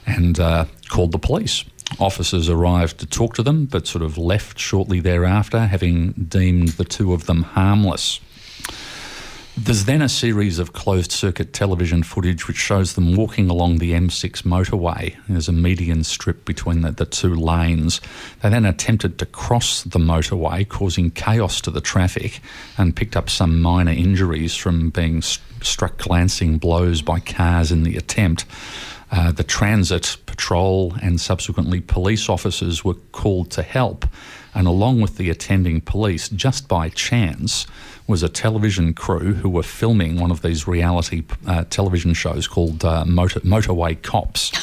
and uh, called the police. Officers arrived to talk to them, but sort of left shortly thereafter, having deemed the two of them harmless. There's then a series of closed circuit television footage which shows them walking along the M6 motorway. There's a median strip between the, the two lanes. They then attempted to cross the motorway, causing chaos to the traffic, and picked up some minor injuries from being st- struck glancing blows by cars in the attempt. Uh, the transit patrol and subsequently police officers were called to help, and along with the attending police, just by chance, was a television crew who were filming one of these reality uh, television shows called uh, Motor- Motorway Cops.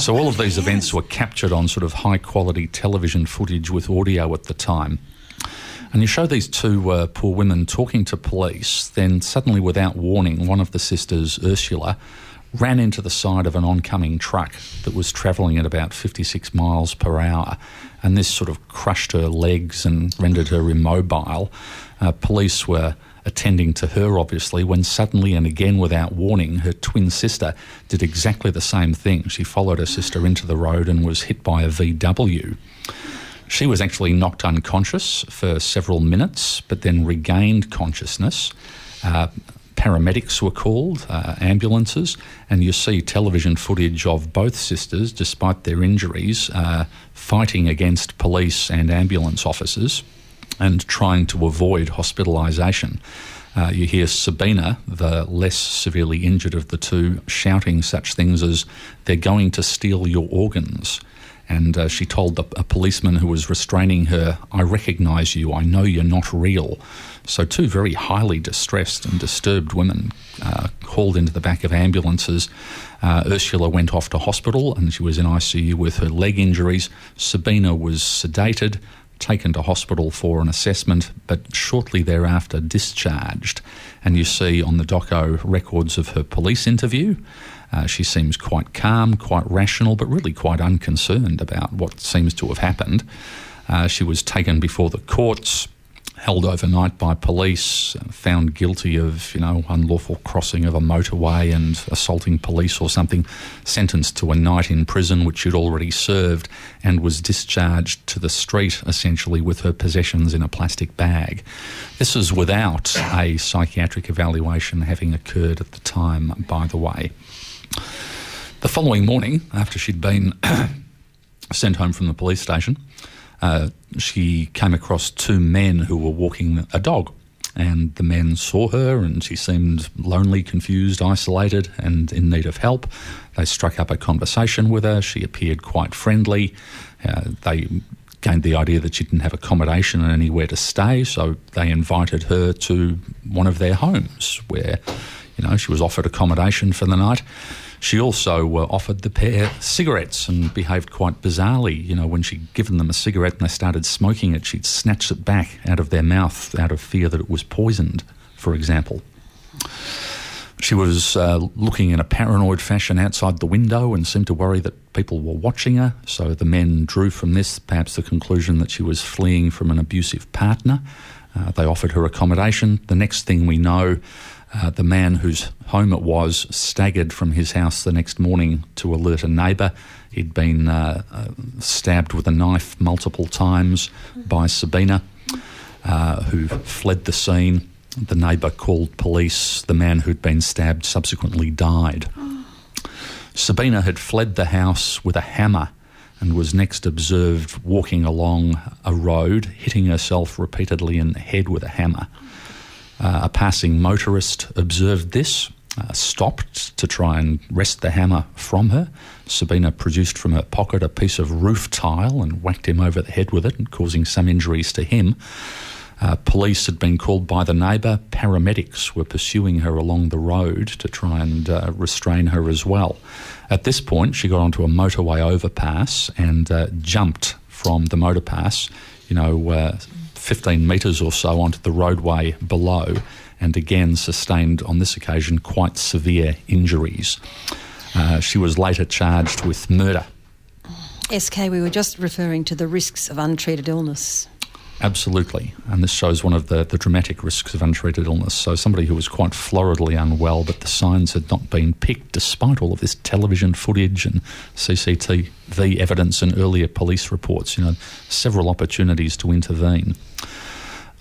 so all of these events were captured on sort of high quality television footage with audio at the time. And you show these two uh, poor women talking to police, then suddenly, without warning, one of the sisters, Ursula, ran into the side of an oncoming truck that was travelling at about 56 miles per hour. And this sort of crushed her legs and rendered her immobile. Uh, police were attending to her, obviously, when suddenly and again without warning, her twin sister did exactly the same thing. She followed her sister into the road and was hit by a VW. She was actually knocked unconscious for several minutes, but then regained consciousness. Uh, paramedics were called, uh, ambulances, and you see television footage of both sisters, despite their injuries, uh, fighting against police and ambulance officers and trying to avoid hospitalisation. Uh, you hear Sabina, the less severely injured of the two, shouting such things as, They're going to steal your organs. And uh, she told the, a policeman who was restraining her, I recognise you, I know you're not real. So, two very highly distressed and disturbed women uh, called into the back of ambulances. Uh, Ursula went off to hospital and she was in ICU with her leg injuries. Sabina was sedated taken to hospital for an assessment, but shortly thereafter discharged. And you see on the doco records of her police interview. Uh, she seems quite calm, quite rational, but really quite unconcerned about what seems to have happened. Uh, she was taken before the courts held overnight by police, found guilty of, you know, unlawful crossing of a motorway and assaulting police or something, sentenced to a night in prison, which she'd already served, and was discharged to the street essentially with her possessions in a plastic bag. This is without a psychiatric evaluation having occurred at the time, by the way. The following morning, after she'd been sent home from the police station, uh, she came across two men who were walking a dog. And the men saw her, and she seemed lonely, confused, isolated, and in need of help. They struck up a conversation with her. She appeared quite friendly. Uh, they gained the idea that she didn't have accommodation and anywhere to stay, so they invited her to one of their homes where, you know, she was offered accommodation for the night. She also uh, offered the pair cigarettes and behaved quite bizarrely. You know, when she'd given them a cigarette and they started smoking it, she'd snatch it back out of their mouth out of fear that it was poisoned, for example. She was uh, looking in a paranoid fashion outside the window and seemed to worry that people were watching her. So the men drew from this perhaps the conclusion that she was fleeing from an abusive partner. Uh, they offered her accommodation. The next thing we know, uh, the man whose home it was staggered from his house the next morning to alert a neighbour. He'd been uh, uh, stabbed with a knife multiple times by Sabina, uh, who fled the scene. The neighbour called police. The man who'd been stabbed subsequently died. Sabina had fled the house with a hammer and was next observed walking along a road, hitting herself repeatedly in the head with a hammer. Uh, a passing motorist observed this, uh, stopped to try and wrest the hammer from her. Sabina produced from her pocket a piece of roof tile and whacked him over the head with it, causing some injuries to him. Uh, police had been called by the neighbour. Paramedics were pursuing her along the road to try and uh, restrain her as well. At this point, she got onto a motorway overpass and uh, jumped from the motorpass, you know, 15 metres or so onto the roadway below, and again sustained on this occasion quite severe injuries. Uh, she was later charged with murder. SK, we were just referring to the risks of untreated illness. Absolutely. And this shows one of the, the dramatic risks of untreated illness. So, somebody who was quite floridly unwell, but the signs had not been picked despite all of this television footage and CCTV evidence and earlier police reports. You know, several opportunities to intervene.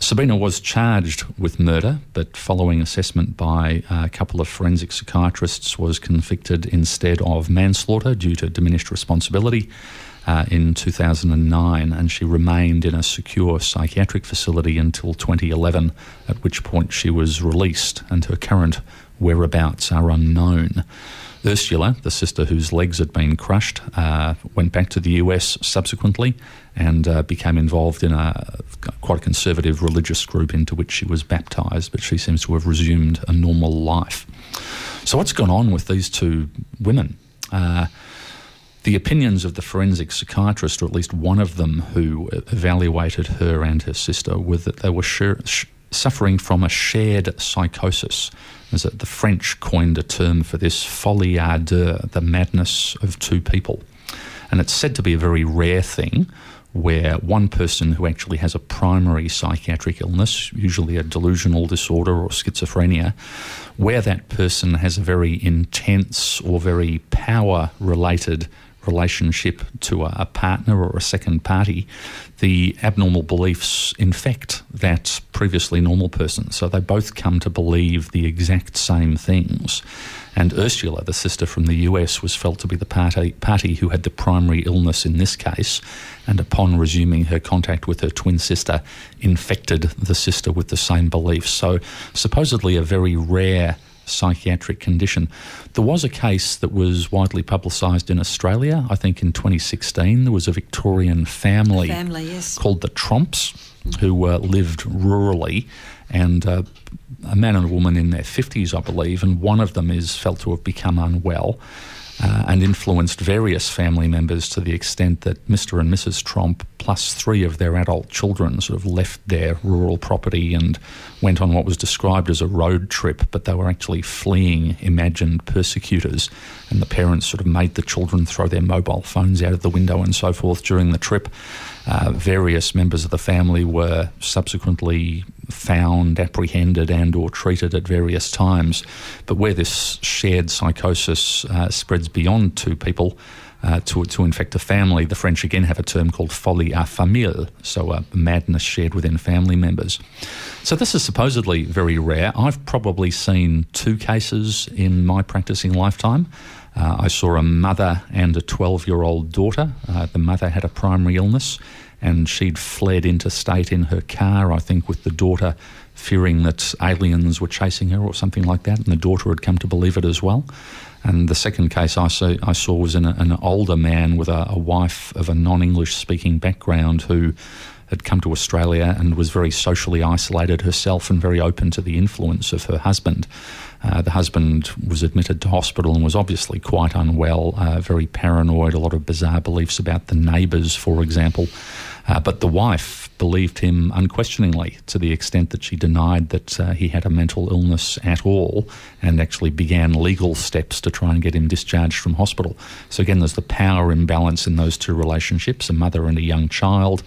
Sabina was charged with murder, but following assessment by a couple of forensic psychiatrists, was convicted instead of manslaughter due to diminished responsibility uh, in 2009, and she remained in a secure psychiatric facility until 2011, at which point she was released, and her current whereabouts are unknown. Ursula, the sister whose legs had been crushed, uh, went back to the US subsequently and uh, became involved in a quite a conservative religious group into which she was baptized, but she seems to have resumed a normal life. So, what's gone on with these two women? Uh, the opinions of the forensic psychiatrist, or at least one of them who evaluated her and her sister, were that they were sh- suffering from a shared psychosis. As the French coined a term for this folie à deux, the madness of two people. And it's said to be a very rare thing where one person who actually has a primary psychiatric illness, usually a delusional disorder or schizophrenia, where that person has a very intense or very power related relationship to a, a partner or a second party, the abnormal beliefs infect that previously normal person. So they both come to believe the exact same things. And Ursula, the sister from the US, was felt to be the party, party who had the primary illness in this case, and upon resuming her contact with her twin sister, infected the sister with the same beliefs. So, supposedly, a very rare psychiatric condition. There was a case that was widely publicised in Australia, I think in 2016. There was a Victorian family, Family, yes. called the Tromps who uh, lived rurally and uh, a man and a woman in their 50s, I believe, and one of them is felt to have become unwell. Uh, and influenced various family members to the extent that Mr. and Mrs. Tromp, plus three of their adult children, sort of left their rural property and went on what was described as a road trip, but they were actually fleeing imagined persecutors. And the parents sort of made the children throw their mobile phones out of the window and so forth during the trip. Uh, various members of the family were subsequently found, apprehended, and or treated at various times. But where this shared psychosis uh, spreads beyond two people. Uh, to, to infect a family, the French again have a term called folie à famille, so a madness shared within family members. So this is supposedly very rare. I've probably seen two cases in my practicing lifetime. Uh, I saw a mother and a 12 year old daughter. Uh, the mother had a primary illness and she'd fled interstate in her car, I think, with the daughter fearing that aliens were chasing her or something like that, and the daughter had come to believe it as well. And the second case I saw, I saw was an, an older man with a, a wife of a non English speaking background who had come to Australia and was very socially isolated herself and very open to the influence of her husband. Uh, the husband was admitted to hospital and was obviously quite unwell, uh, very paranoid, a lot of bizarre beliefs about the neighbours, for example. Uh, but the wife believed him unquestioningly to the extent that she denied that uh, he had a mental illness at all and actually began legal steps to try and get him discharged from hospital. So, again, there's the power imbalance in those two relationships a mother and a young child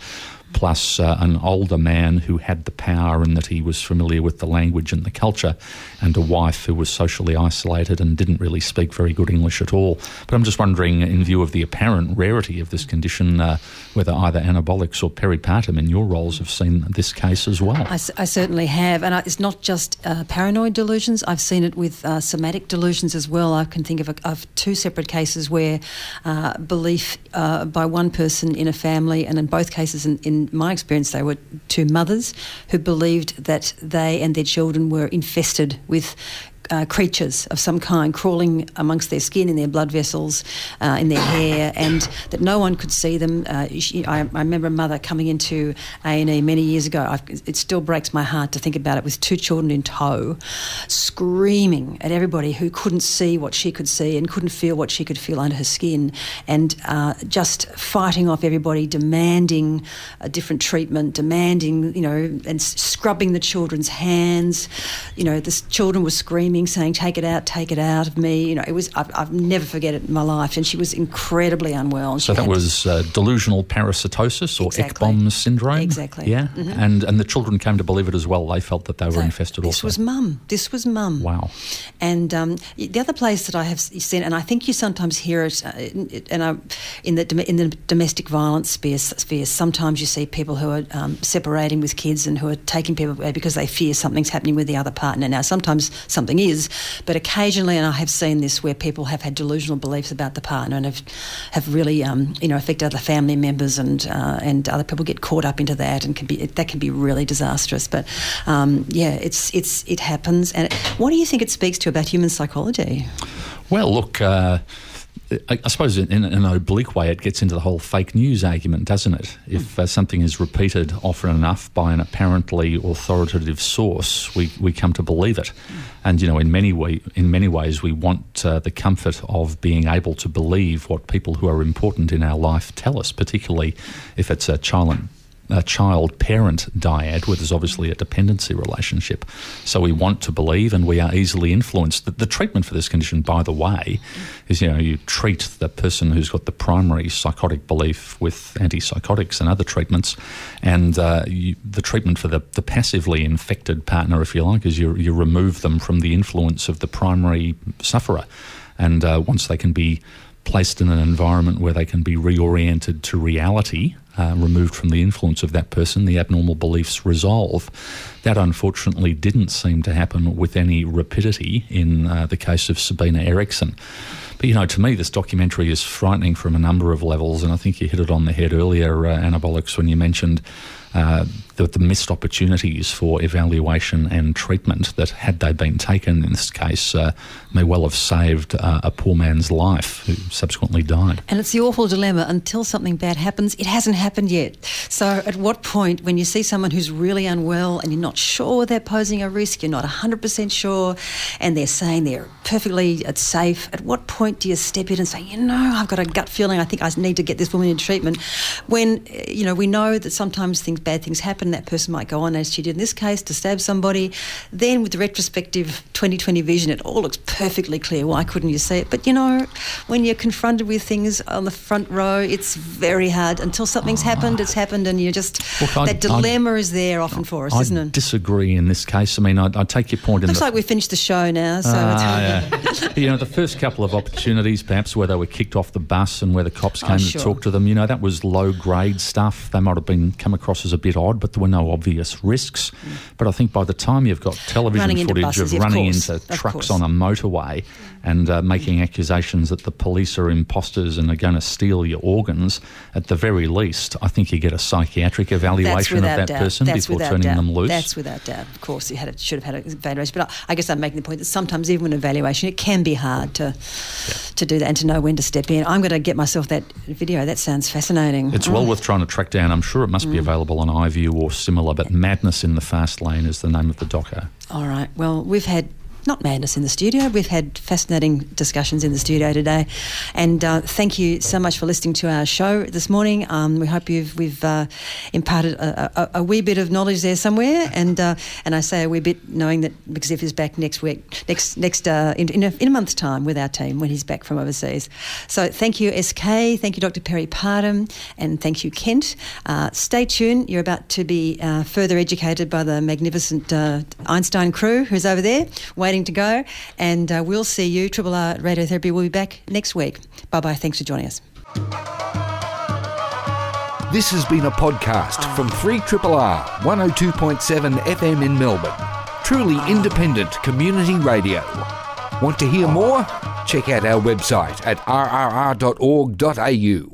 plus uh, an older man who had the power and that he was familiar with the language and the culture, and a wife who was socially isolated and didn't really speak very good English at all. But I'm just wondering, in view of the apparent rarity of this condition, uh, whether either anabolics or peripartum in your roles have seen this case as well. I, I certainly have, and I, it's not just uh, paranoid delusions. I've seen it with uh, somatic delusions as well. I can think of, a, of two separate cases where uh, belief uh, by one person in a family, and in both cases, in, in my experience, they were two mothers who believed that they and their children were infested with uh, creatures of some kind crawling amongst their skin, in their blood vessels, uh, in their hair, and that no one could see them. Uh, she, I, I, remember a mother coming into A and E many years ago. I've, it still breaks my heart to think about it, with two children in tow, screaming at everybody who couldn't see what she could see and couldn't feel what she could feel under her skin, and uh, just fighting off everybody, demanding a different treatment, demanding, you know, and scrubbing the children's hands. You know, the children were screaming, saying, "Take it out, take it out of me." You know, it was. I've, I've never forget it in my life, and she was incredibly unwell. So that was uh, delusional parasitosis or Exactly. Ekbom syndrome. Exactly. Yeah, Mhm. and and the children came to believe it as well. They felt that they were So infested. This also. was mum. This was mum. wow. And um, the other place that I have seen, and I think you sometimes hear it, uh, and I, in the in the domestic violence sphere, sphere, sometimes you see people who are um, separating with kids and who are taking people away because they fear something's happening with the other partner. Now, sometimes something is, but occasionally, and I have seen this where people have had delusional beliefs about the partner and have have really, um, you know, affected other family members and uh, and other people get caught up into that and can be that can be really disastrous. But um, yeah, it's it's it happens. And what do you think it speaks to about human psychology? Well, look. Uh, I, I suppose in, in an oblique way, it gets into the whole fake news argument, doesn't it? If uh, something is repeated often enough by an apparently authoritative source, we, we come to believe it. And you know, in many way, in many ways, we want uh, the comfort of being able to believe what people who are important in our life tell us, particularly if it's a child a child parent dyad where there's obviously a dependency relationship. So we want to believe and we are easily influenced. The, the treatment for this condition, by the way, is you know, you treat the person who's got the primary psychotic belief with antipsychotics and other treatments. And uh, you, the treatment for the, the passively infected partner, if you like, is you, you remove them from the influence of the primary sufferer. And uh, once they can be placed in an environment where they can be reoriented to reality, uh, removed from the influence of that person, the abnormal beliefs resolve. That unfortunately didn't seem to happen with any rapidity in uh, the case of Sabina Eriksson. But, you know, to me, this documentary is frightening from a number of levels, and I think you hit it on the head earlier, uh, Anabolics, when you mentioned uh, the, the, missed opportunities for evaluation and treatment that, had they been taken in this case, uh, may well have saved uh, a poor man's life who subsequently died. And it's the awful dilemma until something bad happens, it hasn't happened yet. So, at what point, when you see someone who's really unwell and you're not sure they're posing a risk, you're not 100% sure, and they're saying they're perfectly safe, at what point do you step in and say, you know, I've got a gut feeling I think I need to get this woman in treatment? When, you know, we know that sometimes things, bad things happen, that person might go on, as she did in this case, to stab somebody. Then, with the retrospective 2020 vision, it all looks perfectly clear. Why couldn't you see it? But you know, when you're confronted with things on the front row, it's very hard. Until something's happened, it's happened, and you're just Look, that dilemma I, is there often for us, I isn't it? I disagree in this case. I mean, I, I take your point. Looks like we've finished the show now. So uh, yeah. you know, the first couple of opportunities, perhaps where they were kicked off the bus and where the cops oh, came oh, sure. to talk to them, you know, that was low grade stuff. They might have been come across as a bit odd, but there were no obvious risks. Mm. But I think by the time you've got television footage buses, of running of into trucks on a motorway and uh, making accusations that the police are imposters and are going to steal your organs, at the very least, I think you get a psychiatric evaluation of that doubt. person That's before turning doubt. them loose. That's without doubt. Of course, you had a, should have had an evaluation. But I, I, guess I'm making the point that sometimes, even with an evaluation, it can be hard to yeah. to do that and to know when to step in. I'm going to get myself that video. That sounds fascinating. It's mm. well worth trying to track down. I'm sure it must mm. be available on iView or similar, but Madness in the Fast Lane is the name of the doco. All right. Well, we've had not madness in the studio. We've had fascinating discussions in the studio today, and uh, thank you so much for listening to our show this morning. Um, we hope you've we've uh, imparted a, a, a, wee bit of knowledge there somewhere, and uh, and I say a wee bit knowing that McZiff is back next week, next next uh, in, in a, in, a, month's time with our team when he's back from overseas. So thank you, SK. Thank you, Dr. Perry Parham, and thank you, Kent. Uh, stay tuned. You're about to be uh, further educated by the magnificent Einstein crew who's over there waiting to go. And uh, we'll see you. Triple R Radiotherapy will be back next week. Bye bye. Thanks for joining us. This has been a podcast from 3 R 102.7 FM in Melbourne. Truly independent community radio. Want to hear more? Check out our website at rrr.org.au.